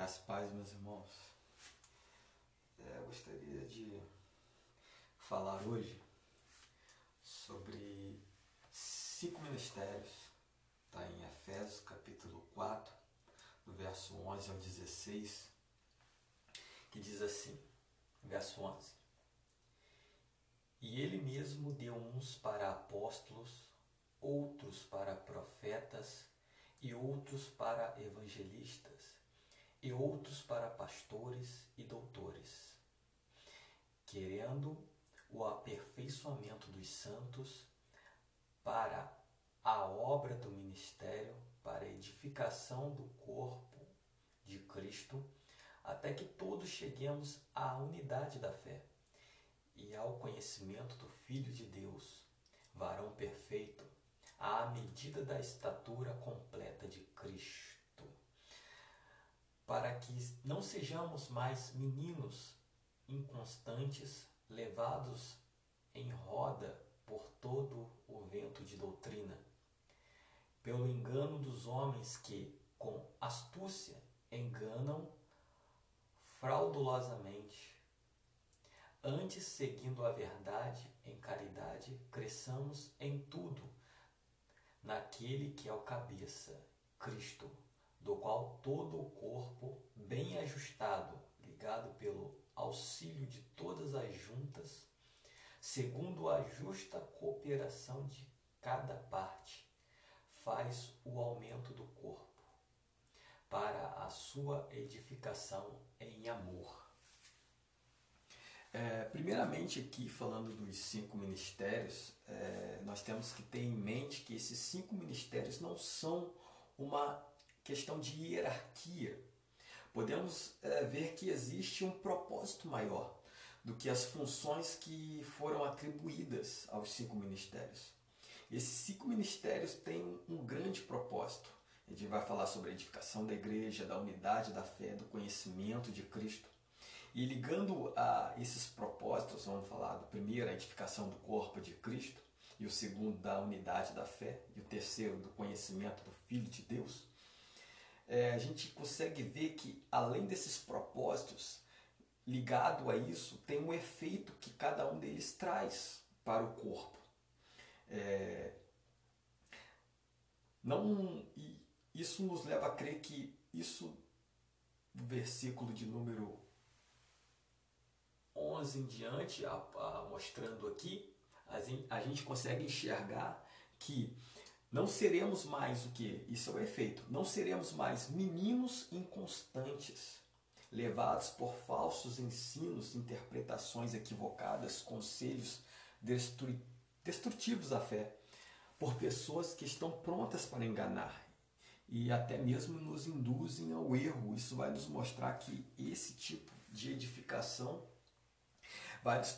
Graças paz, meus irmãos. É, eu gostaria de falar hoje sobre cinco ministérios. Está em Efésios capítulo 4, do verso 11 ao 16, que diz assim, verso 11. E ele mesmo deu uns para apóstolos, outros para profetas e outros para evangelistas e outros para pastores e doutores, querendo o aperfeiçoamento dos santos para a obra do ministério, para a edificação do corpo de Cristo, até que todos cheguemos à unidade da fé e ao conhecimento do Filho de Deus, varão perfeito, à medida da estatura completa de Cristo para que não sejamos mais meninos inconstantes, levados em roda por todo o vento de doutrina, pelo engano dos homens que, com astúcia, enganam fraudulosamente. Antes, seguindo a verdade em caridade, cresçamos em tudo naquele que é o cabeça, Cristo do qual todo o corpo, bem ajustado, ligado pelo auxílio de todas as juntas, segundo a justa cooperação de cada parte, faz o aumento do corpo, para a sua edificação em amor. É, primeiramente, aqui falando dos cinco ministérios, é, nós temos que ter em mente que esses cinco ministérios não são uma questão de hierarquia, podemos é, ver que existe um propósito maior do que as funções que foram atribuídas aos cinco ministérios. Esses cinco ministérios têm um grande propósito. A gente vai falar sobre a edificação da igreja, da unidade da fé, do conhecimento de Cristo. E ligando a esses propósitos, vamos falar do primeiro, a edificação do corpo de Cristo, e o segundo, da unidade da fé, e o terceiro, do conhecimento do Filho de Deus é, a gente consegue ver que além desses propósitos, ligado a isso, tem um efeito que cada um deles traz para o corpo. É, não, isso nos leva a crer que isso, do versículo de número 11 em diante, a, a, mostrando aqui, a, gente consegue enxergar que não seremos mais o que? Isso é o efeito. Não seremos mais meninos inconstantes, levados por falsos ensinos, interpretações equivocadas, conselhos destrutivos à fé, por pessoas que estão prontas para enganar e até mesmo nos induzem ao erro. Isso vai nos mostrar que esse tipo de edificação vai nos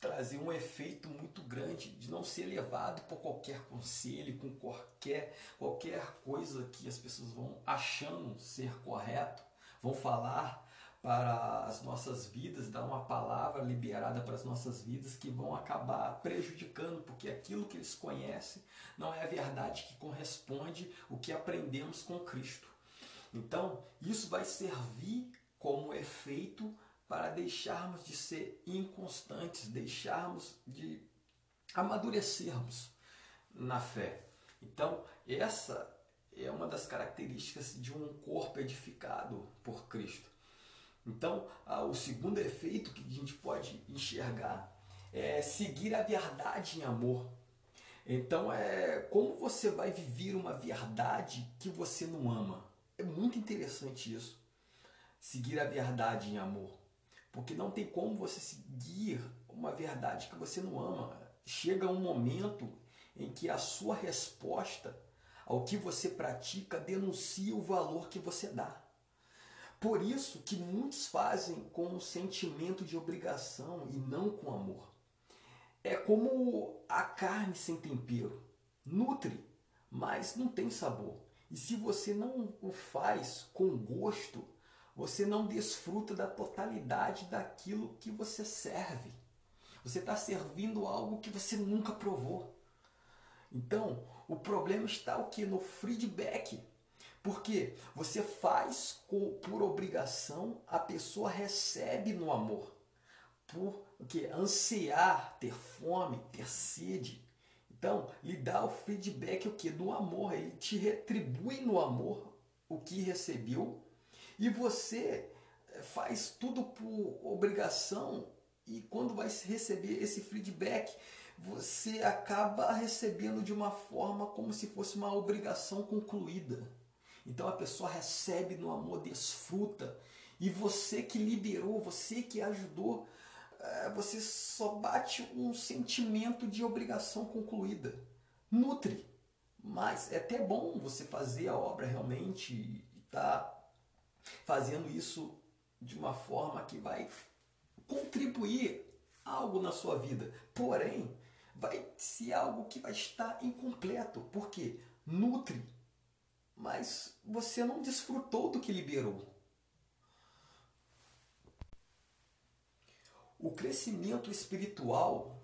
trazer um efeito muito grande de não ser levado por qualquer conselho, com qualquer, qualquer coisa que as pessoas vão achando ser correto, vão falar para as nossas vidas, dar uma palavra liberada para as nossas vidas que vão acabar prejudicando, porque aquilo que eles conhecem não é a verdade que corresponde o que aprendemos com Cristo. Então, isso vai servir como efeito para deixarmos de ser inconstantes, deixarmos de amadurecermos na fé. Então, essa é uma das características de um corpo edificado por Cristo. Então, o segundo efeito que a gente pode enxergar é seguir a verdade em amor. Então, é como você vai viver uma verdade que você não ama. É muito interessante isso. Seguir a verdade em amor. Porque não tem como você seguir uma verdade que você não ama. Chega um momento em que a sua resposta ao que você pratica denuncia o valor que você dá. Por isso que muitos fazem com um sentimento de obrigação e não com amor. É como a carne sem tempero. Nutre, mas não tem sabor. E se você não o faz com gosto, você não desfruta da totalidade daquilo que você serve. Você está servindo algo que você nunca provou. Então, o problema está o que? No feedback. Porque você faz por obrigação, a pessoa recebe no amor. Por que ansiar, ter fome, ter sede. Então, lhe dá o feedback o que do amor, ele te retribui no amor o que recebeu e você eh, faz tudo por obrigação e quando vai receber esse feedback, você acaba recebendo de uma forma como se fosse uma obrigação concluída. Então a pessoa recebe no amor, desfruta. E você que liberou, você que ajudou, eh, você só bate um sentimento de obrigação concluída. Nutre. Mas é até bom você fazer a obra realmente e tá fazendo isso de uma forma que vai contribuir algo na sua vida. Porém, vai ser algo que vai estar incompleto, porque nutre, mas você não desfrutou do que liberou. O crescimento espiritual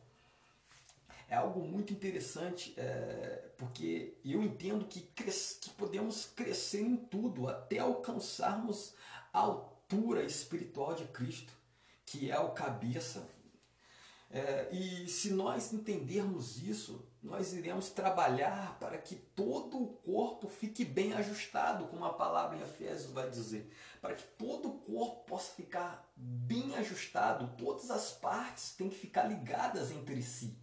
é algo muito interessante, é, porque eu entendo que, que podemos crescer em tudo até alcançarmos a altura espiritual de Cristo, que é o cabeça. É, e se nós entendermos isso, nós iremos trabalhar para que todo o corpo fique bem ajustado, como a palavra em Efésios vai dizer. Para que todo o corpo possa ficar bem ajustado, todas as partes têm que ficar ligadas entre si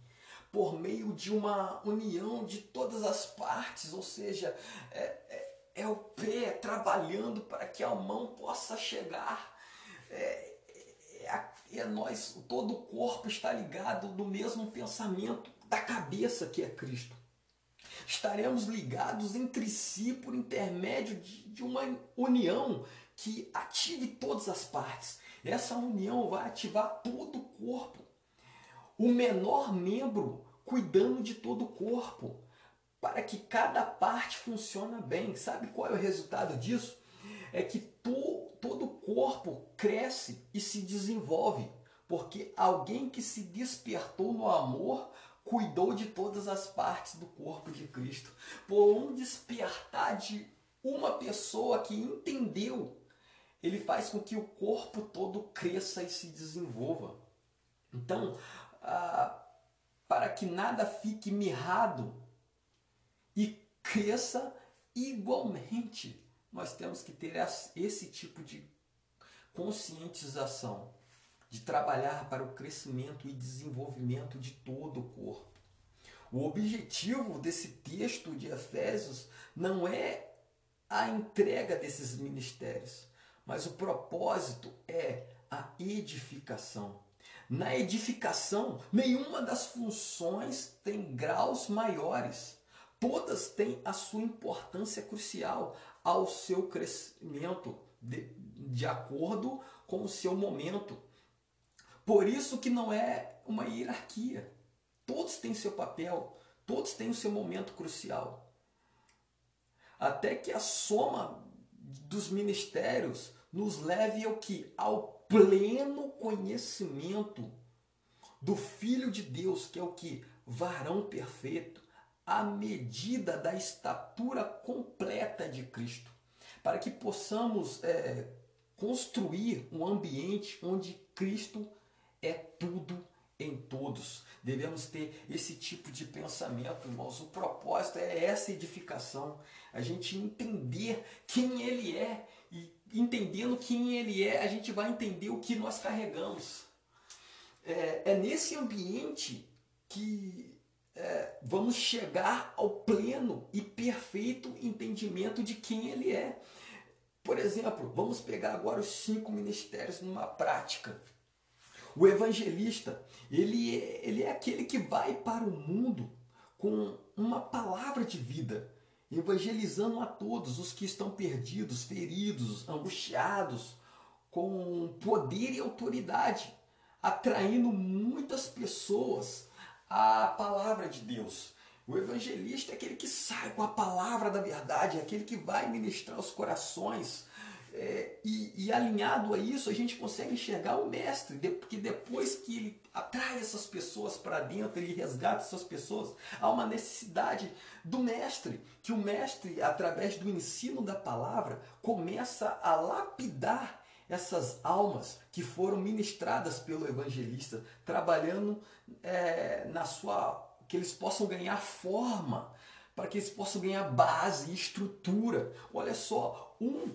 por meio de uma união de todas as partes, ou seja, é, é, é o pé trabalhando para que a mão possa chegar. É, é, é nós, todo o corpo está ligado no mesmo pensamento da cabeça que é Cristo. Estaremos ligados entre si por intermédio de, de uma união que ative todas as partes. Essa união vai ativar todo o corpo o menor membro cuidando de todo o corpo, para que cada parte funcione bem. Sabe qual é o resultado disso? É que to, todo o corpo cresce e se desenvolve, porque alguém que se despertou no amor cuidou de todas as partes do corpo de Cristo. Por um despertar de uma pessoa que entendeu, ele faz com que o corpo todo cresça e se desenvolva. Então, ah, para que nada fique mirrado e cresça igualmente. Nós temos que ter esse tipo de conscientização, de trabalhar para o crescimento e desenvolvimento de todo o corpo. O objetivo desse texto de Efésios não é a entrega desses ministérios, mas o propósito é a edificação. Na edificação, nenhuma das funções tem graus maiores. Todas têm a sua importância crucial ao seu crescimento, de, de acordo com o seu momento. Por isso que não é uma hierarquia. Todos têm seu papel, todos têm o seu momento crucial. Até que a soma dos ministérios nos leve ao que? Ao pleno conhecimento do Filho de Deus, que é o que? Varão perfeito, à medida da estatura completa de Cristo, para que possamos é, construir um ambiente onde Cristo é tudo em todos. Devemos ter esse tipo de pensamento, irmãos. O propósito é essa edificação, a gente entender quem Ele é entendendo quem ele é, a gente vai entender o que nós carregamos. É, é nesse ambiente que é, vamos chegar ao pleno e perfeito entendimento de quem ele é. Por exemplo, vamos pegar agora os cinco ministérios numa prática. O evangelista, ele é, ele é aquele que vai para o mundo com uma palavra de vida evangelizando a todos os que estão perdidos, feridos, angustiados, com poder e autoridade, atraindo muitas pessoas à palavra de Deus. O evangelista é aquele que sai com a palavra da verdade, é aquele que vai ministrar os corações. É, e, e, alinhado a isso, a gente consegue enxergar o mestre, porque depois que ele atrai essas pessoas para dentro, ele resgata essas pessoas. Há uma necessidade do mestre, que o mestre, através do ensino da palavra, começa a lapidar essas almas que foram ministradas pelo evangelista, trabalhando é, na sua. que eles possam ganhar forma, para que eles possam ganhar base, estrutura. Olha só, um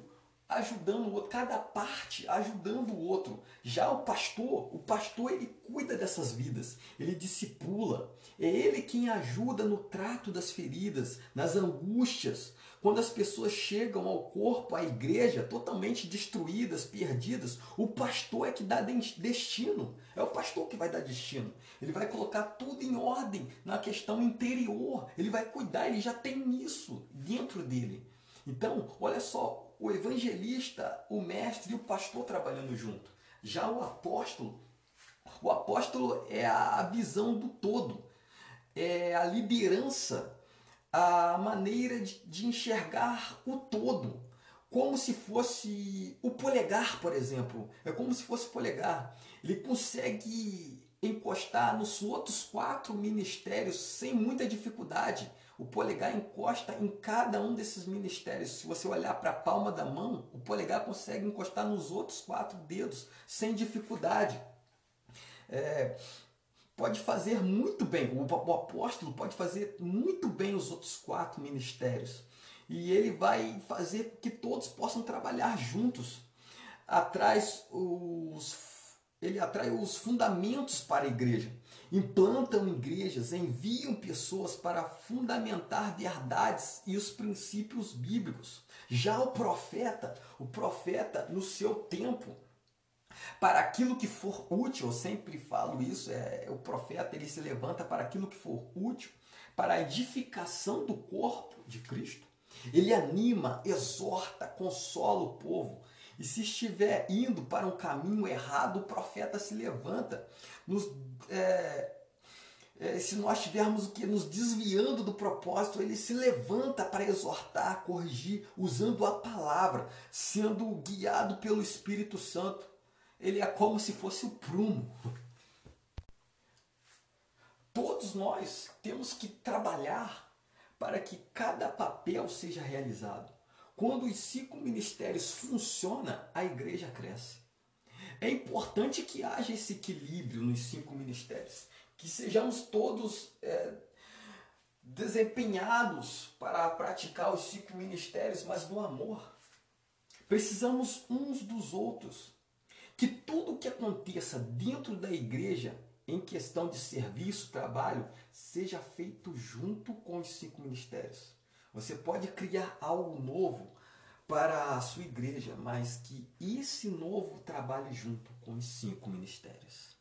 ajudando o outro, cada parte ajudando o outro. Já o pastor, o pastor ele cuida dessas vidas, ele discipula, é ele quem ajuda no trato das feridas, nas angústias. Quando as pessoas chegam ao corpo, à igreja, totalmente destruídas, perdidas, o pastor é que dá destino. É o pastor que vai dar destino. Ele vai colocar tudo em ordem na questão interior. Ele vai cuidar, ele já tem isso dentro dele. Então, olha só, o evangelista, o mestre e o pastor trabalhando junto. Já o apóstolo, o apóstolo é a visão do todo, é a liderança, a maneira de, de enxergar o todo, como se fosse o polegar, por exemplo. É como se fosse o polegar. Ele consegue encostar nos outros quatro ministérios sem muita dificuldade o polegar encosta em cada um desses ministérios. Se você olhar para a palma da mão, o polegar consegue encostar nos outros quatro dedos sem dificuldade. É, pode fazer muito bem, o, o apóstolo pode fazer muito bem os outros quatro ministérios. E ele vai fazer que todos possam trabalhar juntos. Atrás os, ele atrai os fundamentos para a igreja implantam igrejas, enviam pessoas para fundamentar verdades e os princípios bíblicos. Já o profeta, o profeta no seu tempo, para aquilo que for útil, eu sempre falo isso, é, o profeta ele se levanta para aquilo que for útil, para a edificação do corpo de Cristo. Ele anima, exorta, consola o povo. E se estiver indo para um caminho errado, o profeta se levanta nos, é, é, se nós estivermos o que nos desviando do propósito, ele se levanta para exortar, corrigir, usando a palavra, sendo guiado pelo Espírito Santo. Ele é como se fosse o prumo. Todos nós temos que trabalhar para que cada papel seja realizado. Quando os cinco ministérios funcionam, a igreja cresce. É importante que haja esse equilíbrio nos cinco ministérios, que sejamos todos é, desempenhados para praticar os cinco ministérios, mas no amor. Precisamos uns dos outros. Que tudo o que aconteça dentro da igreja, em questão de serviço, trabalho, seja feito junto com os cinco ministérios. Você pode criar algo novo, para a sua igreja, mas que esse novo trabalhe junto com os cinco ministérios.